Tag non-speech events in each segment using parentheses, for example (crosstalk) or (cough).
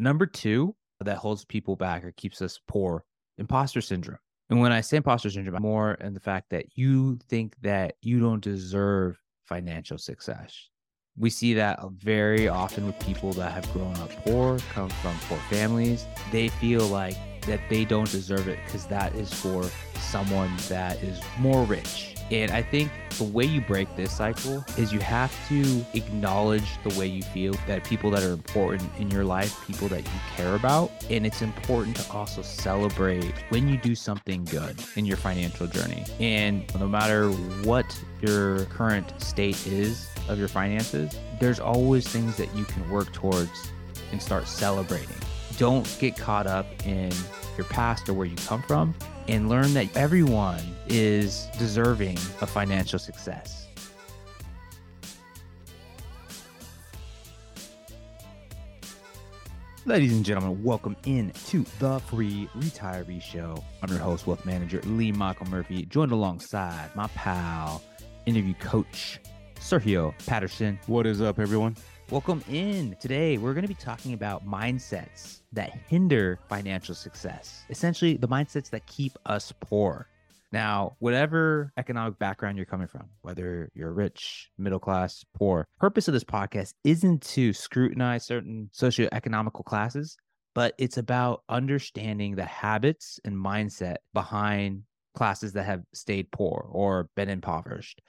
Number two that holds people back or keeps us poor, imposter syndrome. And when I say imposter syndrome, more in the fact that you think that you don't deserve financial success. We see that very often with people that have grown up poor, come from poor families. They feel like that they don't deserve it because that is for someone that is more rich. And I think the way you break this cycle is you have to acknowledge the way you feel that people that are important in your life, people that you care about. And it's important to also celebrate when you do something good in your financial journey. And no matter what your current state is of your finances, there's always things that you can work towards and start celebrating. Don't get caught up in your past or where you come from and learn that everyone is deserving of financial success. Ladies and gentlemen, welcome in to the Free Retiree Show. I'm your host, wealth manager Lee Michael Murphy, joined alongside my pal, interview coach Sergio Patterson. What is up, everyone? Welcome in. Today, we're going to be talking about mindsets that hinder financial success, essentially, the mindsets that keep us poor. Now, whatever economic background you're coming from, whether you're rich, middle class, poor, purpose of this podcast isn't to scrutinize certain socioeconomical classes, but it's about understanding the habits and mindset behind classes that have stayed poor or been impoverished.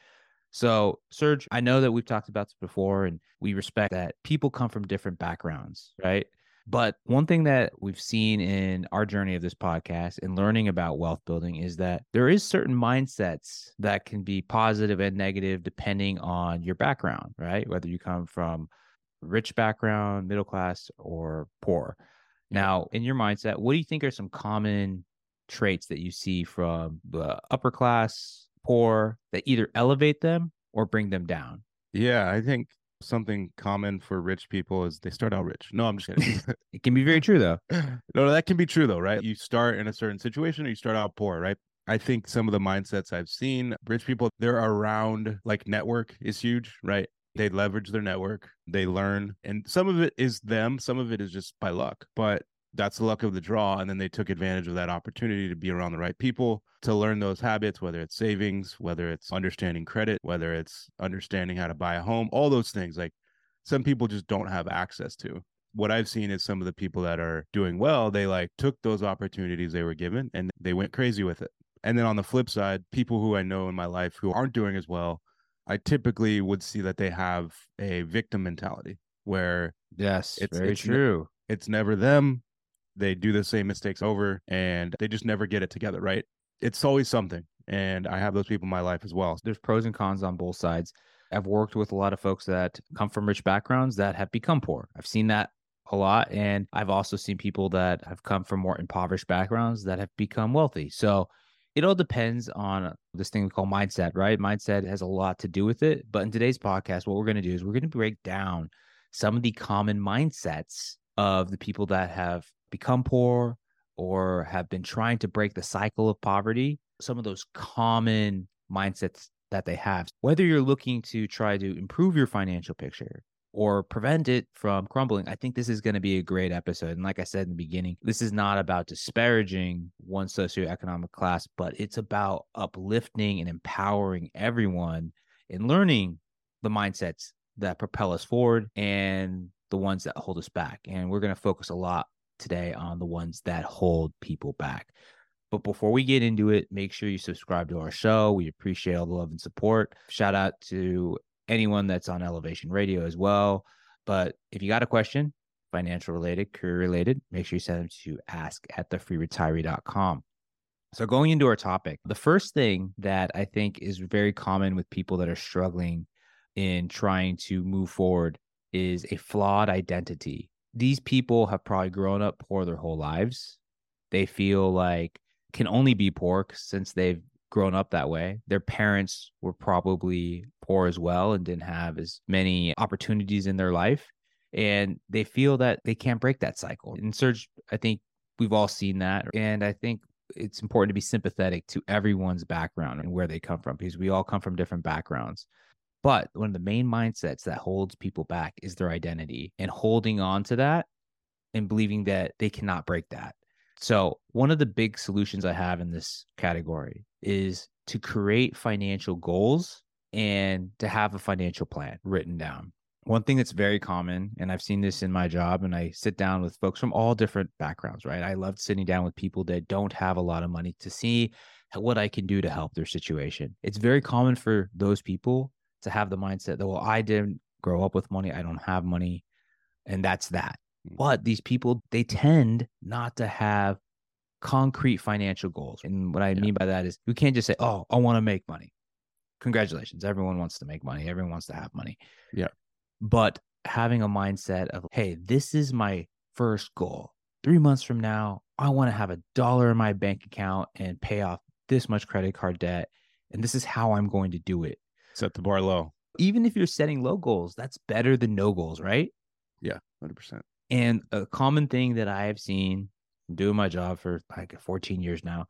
So, Serge, I know that we've talked about this before and we respect that people come from different backgrounds, right? But one thing that we've seen in our journey of this podcast and learning about wealth building is that there is certain mindsets that can be positive and negative depending on your background, right? Whether you come from rich background, middle class, or poor. Now, in your mindset, what do you think are some common traits that you see from the upper class, poor that either elevate them or bring them down? Yeah, I think something common for rich people is they start out rich. No, I'm just kidding. (laughs) (laughs) it can be very true though. no, that can be true though, right? You start in a certain situation or you start out poor, right? I think some of the mindsets I've seen, rich people, they're around like network is huge, right? They leverage their network, they learn, and some of it is them, some of it is just by luck. But that's the luck of the draw. And then they took advantage of that opportunity to be around the right people, to learn those habits, whether it's savings, whether it's understanding credit, whether it's understanding how to buy a home, all those things. Like some people just don't have access to. What I've seen is some of the people that are doing well, they like took those opportunities they were given and they went crazy with it. And then on the flip side, people who I know in my life who aren't doing as well, I typically would see that they have a victim mentality where yes, it's very it's true. Ne- it's never them they do the same mistakes over and they just never get it together, right? It's always something. And I have those people in my life as well. There's pros and cons on both sides. I've worked with a lot of folks that come from rich backgrounds that have become poor. I've seen that a lot. And I've also seen people that have come from more impoverished backgrounds that have become wealthy. So it all depends on this thing we call mindset, right? Mindset has a lot to do with it. But in today's podcast, what we're going to do is we're going to break down some of the common mindsets of the people that have become poor or have been trying to break the cycle of poverty, some of those common mindsets that they have. Whether you're looking to try to improve your financial picture or prevent it from crumbling, I think this is going to be a great episode. And like I said in the beginning, this is not about disparaging one socioeconomic class, but it's about uplifting and empowering everyone and learning the mindsets that propel us forward and the ones that hold us back. And we're going to focus a lot today on the ones that hold people back. But before we get into it, make sure you subscribe to our show. We appreciate all the love and support. Shout out to anyone that's on Elevation Radio as well. But if you got a question, financial related, career related, make sure you send them to ask at thefreeretiree.com. So, going into our topic, the first thing that I think is very common with people that are struggling in trying to move forward is a flawed identity these people have probably grown up poor their whole lives. They feel like can only be poor since they've grown up that way. Their parents were probably poor as well and didn't have as many opportunities in their life. And they feel that they can't break that cycle. And Serge, I think we've all seen that. And I think it's important to be sympathetic to everyone's background and where they come from because we all come from different backgrounds. But one of the main mindsets that holds people back is their identity. And holding on to that and believing that they cannot break that. So, one of the big solutions I have in this category is to create financial goals and to have a financial plan written down. One thing that's very common, and I've seen this in my job, and I sit down with folks from all different backgrounds, right? I love sitting down with people that don't have a lot of money to see what I can do to help their situation. It's very common for those people to have the mindset that, well, I didn't grow up with money, I don't have money, and that's that. Mm. But these people, they tend not to have concrete financial goals. And what I yeah. mean by that is you can't just say, oh, I want to make money. Congratulations. Everyone wants to make money, everyone wants to have money. Yeah. But having a mindset of, hey, this is my first goal. Three months from now, I want to have a dollar in my bank account and pay off this much credit card debt. And this is how I'm going to do it. Set the bar low. Even if you're setting low goals, that's better than no goals, right? Yeah, 100%. And a common thing that I have seen doing my job for like 14 years now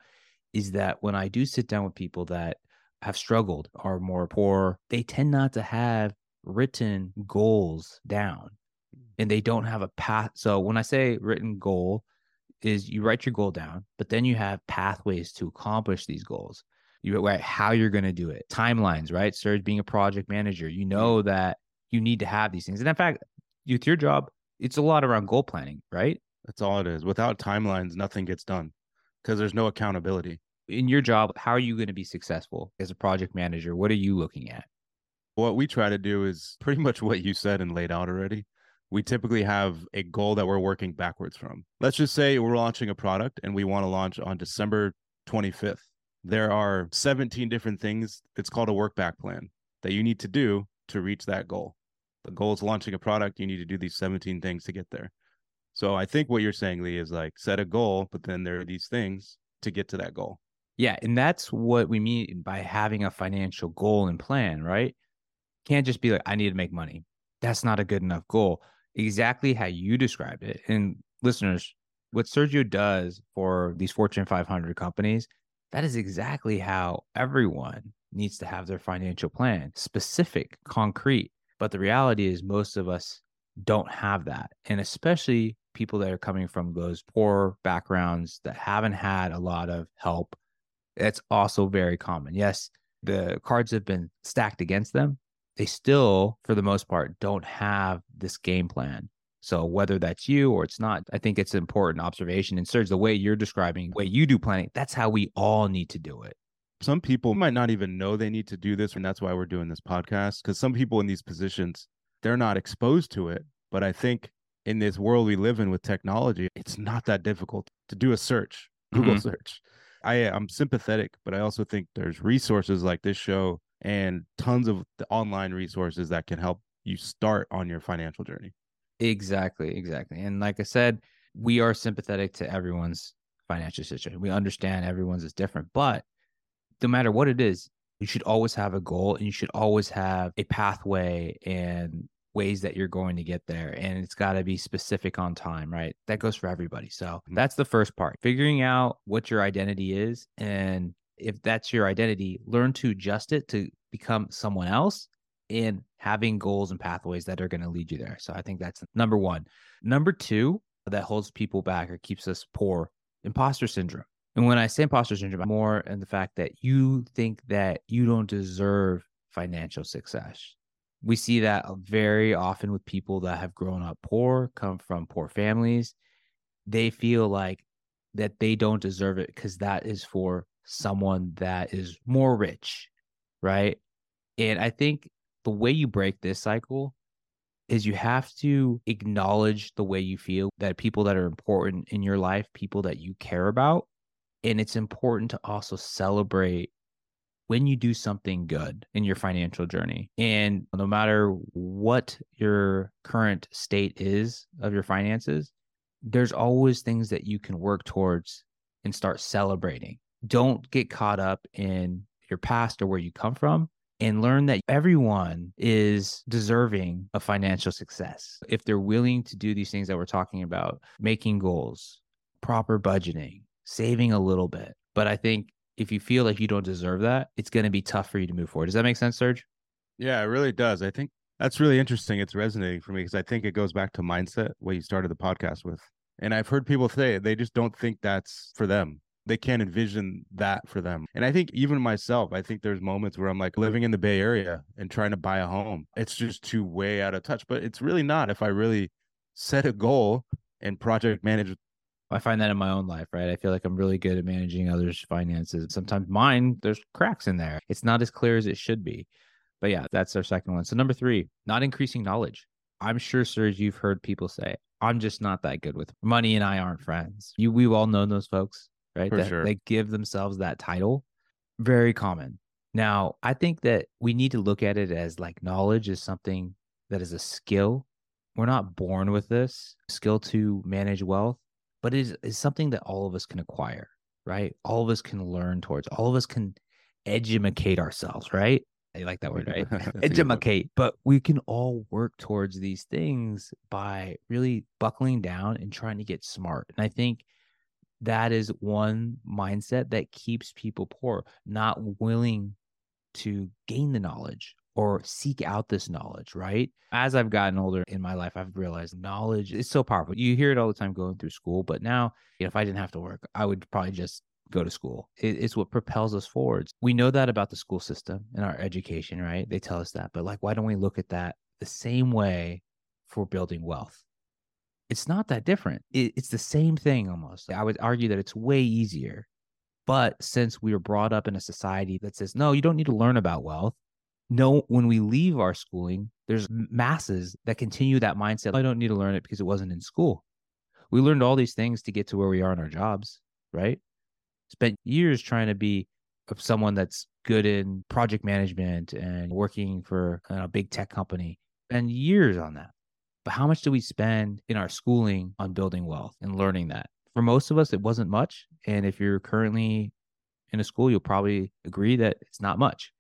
is that when I do sit down with people that have struggled, are more poor, they tend not to have written goals down and they don't have a path. So when I say written goal, is you write your goal down, but then you have pathways to accomplish these goals. You write how you're going to do it, timelines, right? Serge, being a project manager, you know that you need to have these things. And in fact, with your job, it's a lot around goal planning, right? That's all it is. Without timelines, nothing gets done because there's no accountability. In your job, how are you going to be successful as a project manager? What are you looking at? What we try to do is pretty much what you said and laid out already. We typically have a goal that we're working backwards from. Let's just say we're launching a product and we want to launch on December 25th. There are 17 different things. It's called a work back plan that you need to do to reach that goal. The goal is launching a product. You need to do these 17 things to get there. So I think what you're saying, Lee, is like set a goal, but then there are these things to get to that goal. Yeah. And that's what we mean by having a financial goal and plan, right? Can't just be like, I need to make money. That's not a good enough goal. Exactly how you described it. And listeners, what Sergio does for these Fortune 500 companies, that is exactly how everyone needs to have their financial plan specific, concrete. But the reality is, most of us don't have that. And especially people that are coming from those poor backgrounds that haven't had a lot of help, it's also very common. Yes, the cards have been stacked against them, they still, for the most part, don't have this game plan. So whether that's you or it's not, I think it's an important observation. And Serge, the way you're describing, the way you do planning, that's how we all need to do it. Some people might not even know they need to do this, and that's why we're doing this podcast. Because some people in these positions, they're not exposed to it. But I think in this world we live in with technology, it's not that difficult to do a search, Google mm-hmm. search. I am sympathetic, but I also think there's resources like this show and tons of the online resources that can help you start on your financial journey. Exactly, exactly. And like I said, we are sympathetic to everyone's financial situation. We understand everyone's is different, but no matter what it is, you should always have a goal and you should always have a pathway and ways that you're going to get there and it's got to be specific on time right that goes for everybody so mm-hmm. that's the first part figuring out what your identity is and if that's your identity, learn to adjust it to become someone else and having goals and pathways that are going to lead you there. So I think that's number one. Number two, that holds people back or keeps us poor, imposter syndrome. And when I say imposter syndrome, more in the fact that you think that you don't deserve financial success. We see that very often with people that have grown up poor, come from poor families. They feel like that they don't deserve it because that is for someone that is more rich, right? And I think the way you break this cycle is you have to acknowledge the way you feel that people that are important in your life, people that you care about. And it's important to also celebrate when you do something good in your financial journey. And no matter what your current state is of your finances, there's always things that you can work towards and start celebrating don't get caught up in your past or where you come from and learn that everyone is deserving of financial success. If they're willing to do these things that we're talking about, making goals, proper budgeting, saving a little bit. But I think if you feel like you don't deserve that, it's going to be tough for you to move forward. Does that make sense, Serge? Yeah, it really does. I think That's really interesting. It's resonating for me because I think it goes back to mindset, what you started the podcast with. And I've heard people say they just don't think that's for them. They can't envision that for them. And I think even myself, I think there's moments where I'm like living in the Bay Area and trying to buy a home. It's just too way out of touch, but it's really not if I really set a goal and project manage I find that in my own life, right? I feel like I'm really good at managing others' finances. Sometimes mine, there's cracks in there. It's not as clear as it should be. But yeah, that's our second one. So number three, not increasing knowledge. I'm sure, Serge, you've heard people say, I'm just not that good with money and I aren't friends. You we've all known those folks, right? For that sure. they give themselves that title. Very common. Now, I think that we need to look at it as like knowledge is something that is a skill. We're not born with this skill to manage wealth, but it is, is something that all of us can acquire, right? All of us can learn towards, all of us can educate ourselves, right? I like that word, right? (laughs) That's a good one. educate. But we can all work towards these things by really buckling down and trying to get smart. And I think that is one mindset that keeps people poor, not willing to gain the knowledge or seek out this knowledge, right? As I've gotten older in my life, I've realized knowledge is so powerful. You hear it all the time going through school, but now, you know, if I didn't have to work, I would probably just go to school. It's what propels us forwards. We know that about the school system and our education, right? They tell us that, but like, why don't we look at that the same way for building wealth? It's not that different. It, it's the same thing almost. I would argue that it's way easier. But since we were brought up in a society that says, no, you don't need to learn about wealth. No, when we leave our schooling, there's masses that continue that mindset. I don't need to learn it because it wasn't in school. We learned all these things to get to where we are in our jobs, right? Spent years trying to be someone that's good in project management and working for uh, a big tech company and years on that. But how much do we spend in our schooling on building wealth and learning that? For most of us, it wasn't much. And if you're currently in a school, you'll probably agree that it's not much.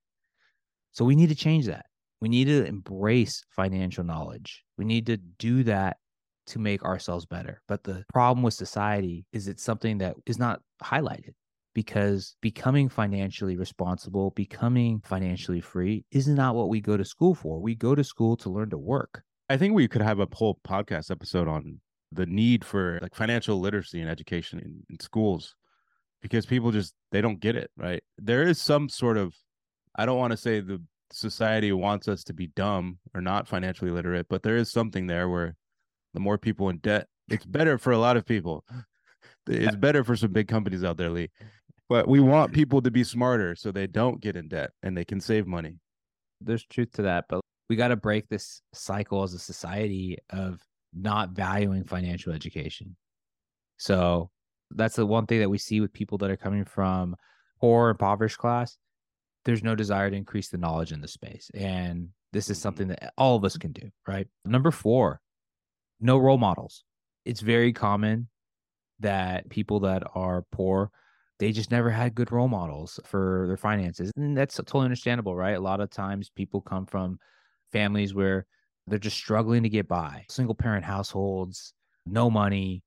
So we need to change that. We need to embrace financial knowledge. We need to do that to make ourselves better. But the problem with society is it's something that is not highlighted because becoming financially responsible, becoming financially free is not what we go to school for. We go to school to learn to work. I think we could have a whole podcast episode on the need for like financial literacy and education in, in schools because people just they don't get it, right? There is some sort of I don't want to say the society wants us to be dumb or not financially literate, but there is something there where the more people in debt, it's better for a lot of people. (laughs) It's better for some big companies out there, Lee. But we want people to be smarter so they don't get in debt and they can save money. There's truth to that, but we got to break this cycle as a society of not valuing financial education. So that's the one thing that we see with people that are coming from poor, impoverished class. There's no desire to increase the knowledge in the space. And this is something mm-hmm. that all of us can do, right? Number four, no role models. It's very common that people that are poor, they just never had good role models for their finances. And that's totally understandable, right? A lot of times people come from families where they're just struggling to get by, single parent households, no money.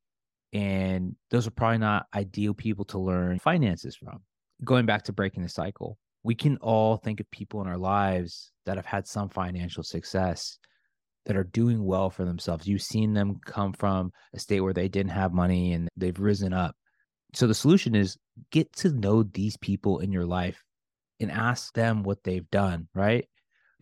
And those are probably not ideal people to learn finances from. Going back to breaking the cycle, we can all think of people in our lives that have had some financial success that are doing well for themselves. You've seen them come from a state where they didn't have money and they've risen up. So the solution is get to know these people in your life and ask them what they've done, right?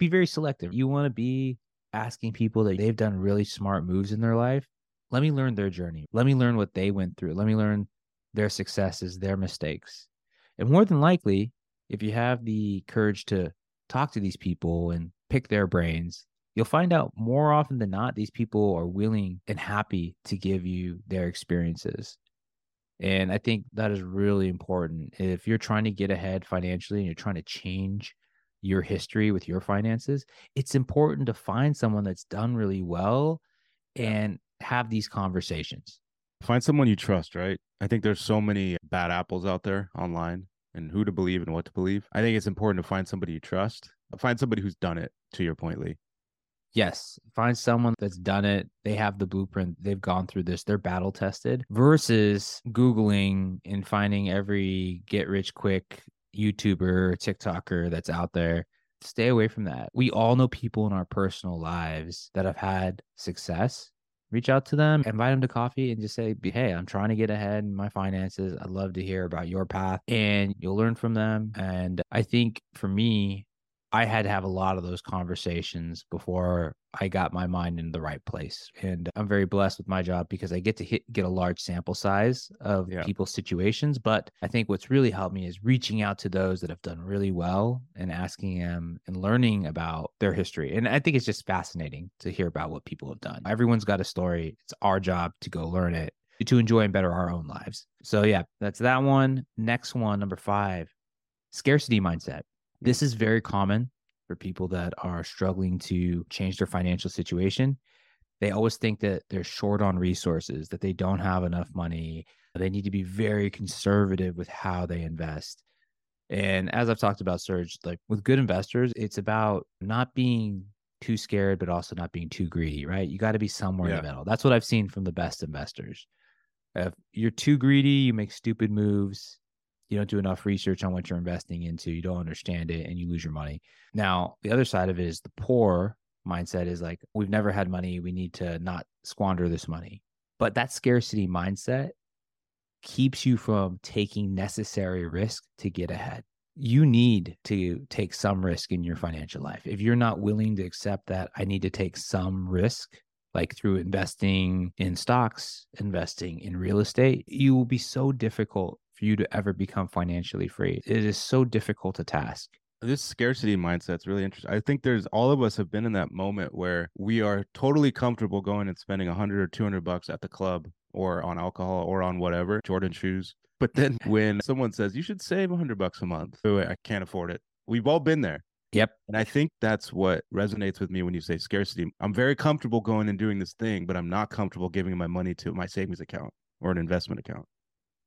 Be very selective. You want to be asking people that they've done really smart moves in their life. Let me learn their journey. Let me learn what they went through. Let me learn their successes, their mistakes. And more than likely, if you have the courage to talk to these people and pick their brains, you'll find out more often than not, these people are willing and happy to give you their experiences. And I think that is really important. If you're trying to get ahead financially and you're trying to change your history with your finances, it's important to find someone that's done really well and have these conversations. Find someone you trust, right? I think there's so many bad apples out there online and who to believe and what to believe. I think it's important to find somebody you trust. Uh, find somebody who's done it, to your point, Lee. Yes, find someone that's done it. They have the blueprint. They've gone through this. They're battle tested versus Googling and finding every get rich quick YouTuber or TikToker that's out there stay away from that. We all know people in our personal lives that have had success. Reach out to them, invite them to coffee, and just say, Hey, I'm trying to get ahead in my finances. I'd love to hear about your path, and you'll learn from them. And I think for me, I had to have a lot of those conversations before I got my mind in the right place. And I'm very blessed with my job because I get to hit, get a large sample size of yeah. people's situations. But I think what's really helped me is reaching out to those that have done really well and asking them and learning about their history. And I think it's just fascinating to hear about what people have done. Everyone's got a story. It's our job to go learn it to enjoy and better our own lives. So, yeah, that's that one. Next one, number five scarcity mindset. This is very common for people that are struggling to change their financial situation. They always think that they're short on resources, that they don't have enough money. They need to be very conservative with how they invest. And as I've talked about, Serge, like with good investors, it's about not being too scared, but also not being too greedy, right? You got to be somewhere yeah. in the middle. That's what I've seen from the best investors. If you're too greedy, you make stupid moves you don't do enough research on what you're investing into, you don't understand it, and you lose your money. Now, the other side of it is the poor mindset is like, we've never had money. We need to not squander this money. But that scarcity mindset keeps you from taking necessary risk to get ahead. You need to take some risk in your financial life. If you're not willing to accept that, I need to take some risk, like through investing in stocks, investing in real estate, you will be so difficult for you to ever become financially free. It is so difficult a task. This scarcity mindset is really interesting. I think there's all of us have been in that moment where we are totally comfortable going and spending 100 or 200 bucks at the club or on alcohol or on whatever, Jordan shoes. But then (laughs) when someone says you should save 100 bucks a month, oh, I can't afford it. We've all been there. Yep. And I think that's what resonates with me when you say scarcity. I'm very comfortable going and doing this thing, but I'm not comfortable giving my money to my savings account or an investment account.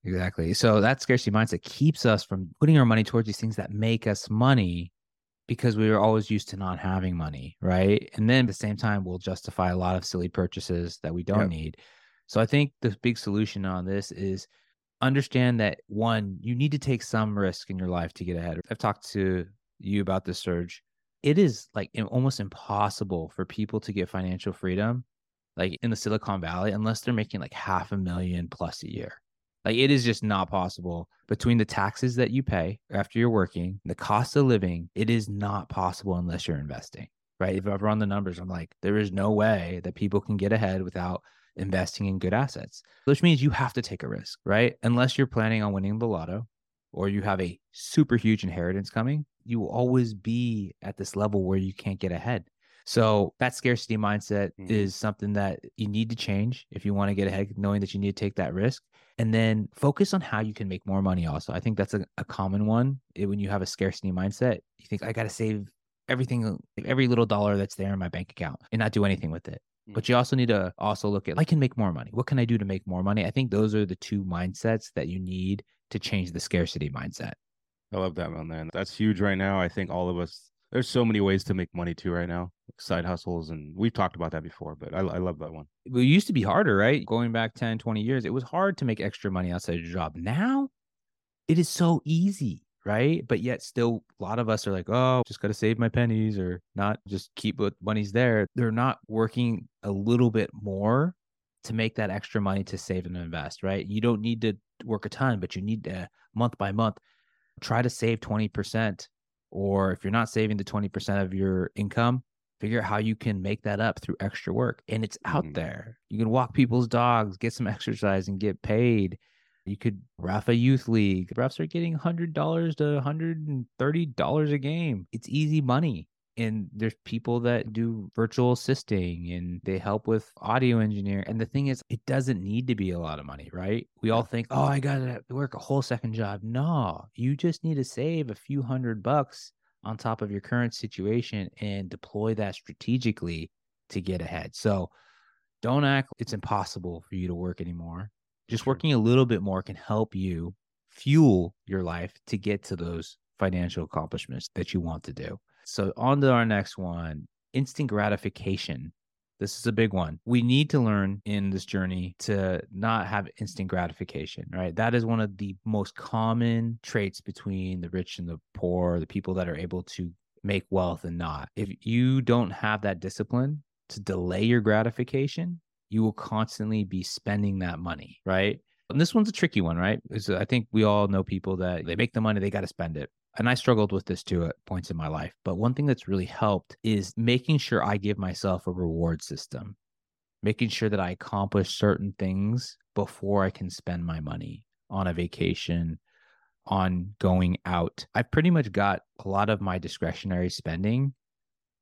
Exactly. So that scarcity mindset keeps us from putting our money towards these things that make us money because we were always used to not having money, right? And then at the same time, we'll justify a lot of silly purchases that we don't yep. need. So I think the big solution on this is understand that one, you need to take some risk in your life to get ahead. I've talked to you about this Serge. It is like almost impossible for people to get financial freedom like in the Silicon Valley unless they're making like half a million plus a year. Like it is just not possible between the taxes that you pay after you're working, the cost of living. It is not possible unless you're investing, right? If I've run the numbers, I'm like, there is no way that people can get ahead without investing in good assets, which means you have to take a risk, right? Unless you're planning on winning the lotto or you have a super huge inheritance coming, you will always be at this level where you can't get ahead. So that scarcity mindset mm-hmm. is something that you need to change if you want to get ahead, knowing that you need to take that risk. And then focus on how you can make more money also. I think that's a, a common one. It, when you have a scarcity mindset, you think, I got to save everything, every little dollar that's there in my bank account and not do anything with it. Mm-hmm. But you also need to also look at, I can make more money. What can I do to make more money? I think those are the two mindsets that you need to change the scarcity mindset. I love that one, man. That's huge right now. I think all of us there's so many ways to make money too right now side hustles and we've talked about that before but I, I love that one. It used to be harder right? Going back 10 20 years it was hard to make extra money outside your job. Now it is so easy right? But yet still a lot of us are like oh just got to save my pennies or not just keep what money's there. They're not working a little bit more to make that extra money to save and invest right? You don't need to work a ton but you need to month by month try to save 20% or if you're not saving the 20% of your income, figure out how you can make that up through extra work. And it's out mm-hmm. there. You can walk people's dogs, get some exercise, and get paid. You could ref a youth league. Refs are getting $100 to $130 a game. It's easy money and there's people that do virtual assisting and they help with audio engineer and the thing is it doesn't need to be a lot of money right we all think oh i gotta work a whole second job no you just need to save a few hundred bucks on top of your current situation and deploy that strategically to get ahead. So don't act it's impossible for you to work anymore. Just working a little bit more can help you fuel your life to get to those financial accomplishments that you want to do. So, on to our next one instant gratification. This is a big one. We need to learn in this journey to not have instant gratification, right? That is one of the most common traits between the rich and the poor, the people that are able to make wealth and not. If you don't have that discipline to delay your gratification, you will constantly be spending that money, right? And this one's a tricky one, right? Because I think we all know people that they make the money, they got to spend it. And I struggled with this too at points in my life. But one thing that's really helped is making sure I give myself a reward system, making sure that I accomplish certain things before I can spend my money on a vacation, on going out. I've pretty much got a lot of my discretionary spending.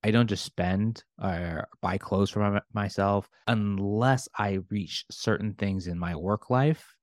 I don't just spend or buy clothes for my, myself unless I reach certain things in my work life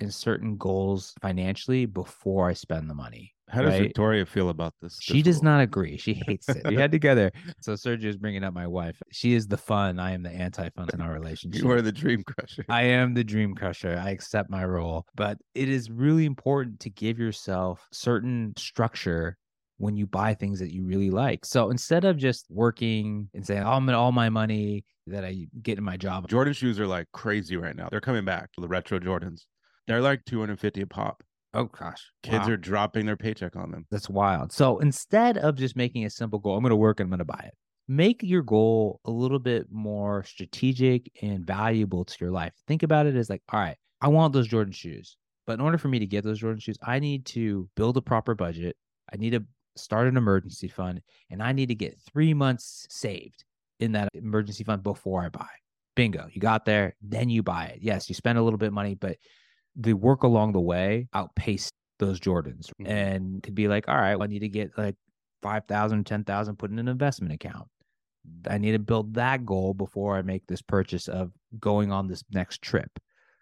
and certain goals financially before I spend the money. How does right? Victoria feel about this? She this does not agree. She hates it. We had together. (laughs) So Sergio is bringing up my wife. She is the fun. I am the anti-fun in our relationship. (laughs) You are the dream crusher. I am the dream crusher. I accept my role. But it is really important to give yourself certain structure when you buy things that you really like. So instead of just working and saying, oh, I'm gonna all my money that I get in my job. Jordan shoes are like crazy right now. They're coming back. The retro Jordans. They're like 250 a pop. Oh gosh. Kids wow. are dropping their paycheck on them. That's wild. So instead of just making a simple goal, I'm gonna work and I'm gonna buy it. Make your goal a little bit more strategic and valuable to your life. Think about it as like, all right, I want those Jordan shoes. But in order for me to get those Jordan shoes, I need to build a proper budget. I need to start an emergency fund and I need to get three months saved in that emergency fund before I buy. Bingo. You got there, then you buy it. Yes, you spend a little bit of money, but the work along the way outpaced those Jordans Mhm. and could be like, all right, well, I need to get like 5,000, 10,000 put in an investment account. I need to build that goal before I make this purchase of going on this next trip.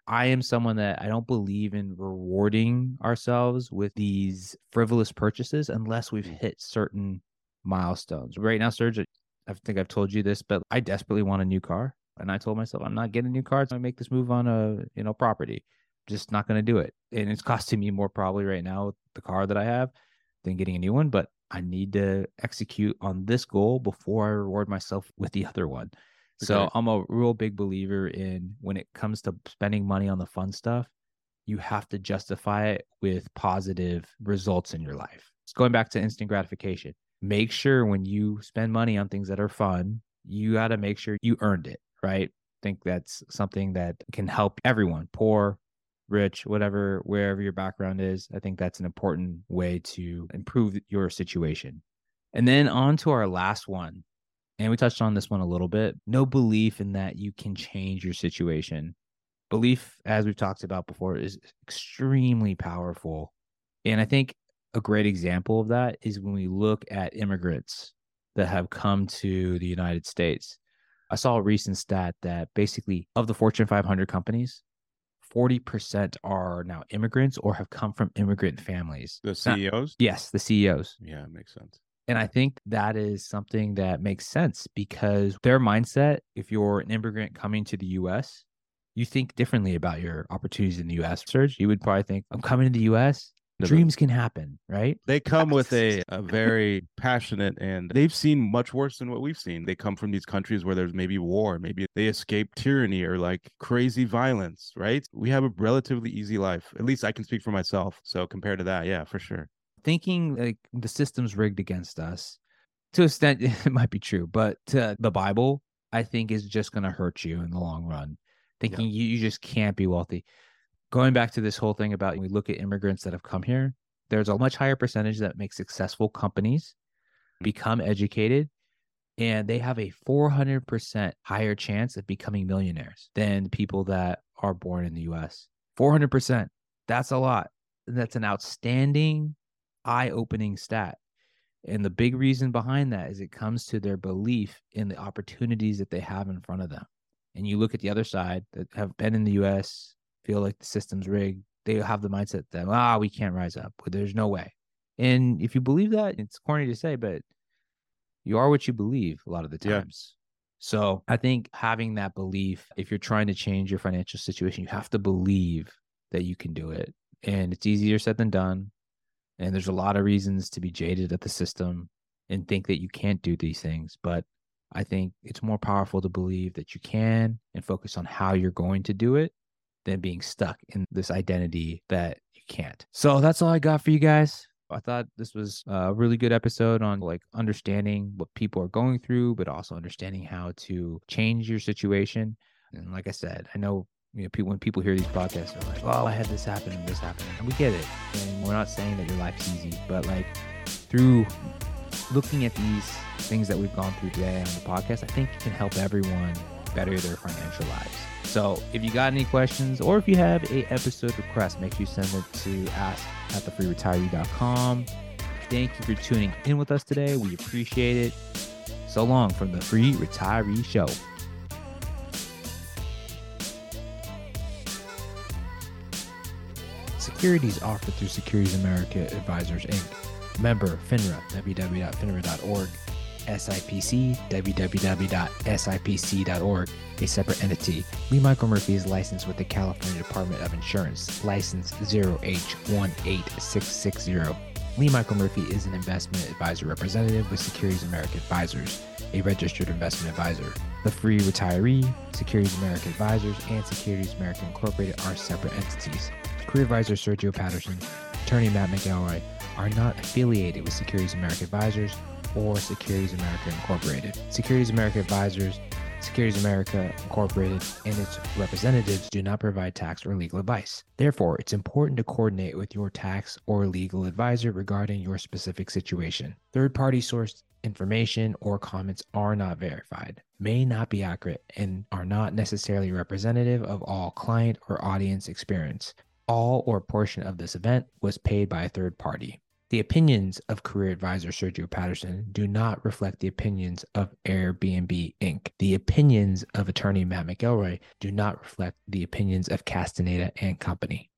I am someone that I don't believe in rewarding ourselves with these frivolous purchases unless we've hit certain milestones. Right now, Serge, I think I've told you this, but I desperately want a new car. And I told myself I'm not getting a new car. So I make this move on a you know property. Just not going to do it. And it's costing me more probably right now with the car that I have than getting a new one. But I need to execute on this goal before I reward myself with the other one. So Okay. I'm a real big believer in when it comes to spending money on the fun stuff, you have to justify it with positive results in your life. It's going back to instant gratification. Make sure when you spend money on things that are fun, you got to make sure you earned it, right? I think that's something that can help everyone, poor, rich, whatever, wherever your background is. I think that's an important way to improve your situation. And then on to our last one. And we touched on this one a little bit. No belief in that you can change your situation. Belief, as we've talked about before, is extremely powerful. And I think a great example of that is when we look at immigrants that have come to the United States. I saw a recent stat that basically of the Fortune 500 companies, 40% are now immigrants or have come from immigrant families. The CEOs? yes, the CEOs. Yeah, it makes sense. And I think that is something that makes sense because their mindset, if you're an immigrant coming to the US, you think differently about your opportunities in the US. Serge, you would probably think, I'm coming to the US, dreams can happen, right? They come with (laughs) a, a very passionate and they've seen much worse than what we've seen. They come from these countries where there's maybe war, maybe they escape tyranny or like crazy violence, right? We have a relatively easy life. At least I can speak for myself. So compared to that, yeah, for sure. Thinking like the system's rigged against us, to an extent, (laughs) it might be true, but to the Bible, I think is just going to hurt you in the long run. Thinking you, you just can't be wealthy. Going back to this whole thing about when we look at immigrants that have come here, there's a much higher percentage that make successful companies hmm. become educated and they have a 400% higher chance of becoming millionaires than people that are born in the US. 400%. That's a lot. That's an outstanding, eye opening stat. And the big reason behind that is it comes to their belief in the opportunities that they have in front of them. And you look at the other side that have been in the US, feel like the system's rigged, they have the mindset that, ah, we can't rise up. There's no way. And if you believe that, it's corny to say, but you are what you believe a lot of the Yeah. times. So I think having that belief, if you're trying to change your financial situation, you have to believe that you can do it. And it's easier said than done. And there's a lot of reasons to be jaded at the system and think that you can't do these things. But I think it's more powerful to believe that you can and focus on how you're going to do it than being stuck in this identity that you can't. So that's all I got for you guys. I thought this was a really good episode on like understanding what people are going through, but also understanding how to change your situation. And like I said, I know you know people when people hear these podcasts, they're like, "Oh, I had this happen and this happened," and we get it. And we're not saying that your life's easy, but like through looking at these things that we've gone through today on the podcast, I think it can help everyone better their financial lives. So if you got any questions or if you have a episode request, make sure you send it to ask at thefreeretiree.com. Thank you for tuning in with us today. We appreciate it. So long from the Free Retiree Show. Securities offered through Securities America Advisors Inc. Member FINRA, www.finra.org. SIPC, www.sipc.org, a separate entity. Lee Michael Murphy is licensed with the California Department of Insurance, license 0H18660. Lee Michael Murphy is an investment advisor representative with Securities America Advisors, a registered investment advisor. The Free Retiree, Securities America Advisors, and Securities America Incorporated are separate entities. Career advisor Sergio Patterson, attorney Matt McElroy are not affiliated with Securities America Advisors or Securities America Incorporated. Securities America Advisors, Securities America Incorporated, and its representatives do not provide tax or legal advice. Therefore, it's important to coordinate with your tax or legal advisor regarding your specific situation. Third party sourced information or comments are not verified, may not be accurate, and are not necessarily representative of all client or audience experience. All or portion of this event was paid by a third party. The opinions of career advisor Sergio Patterson do not reflect the opinions of Airbnb Inc. The opinions of attorney Matt McElroy do not reflect the opinions of Castaneda and Company.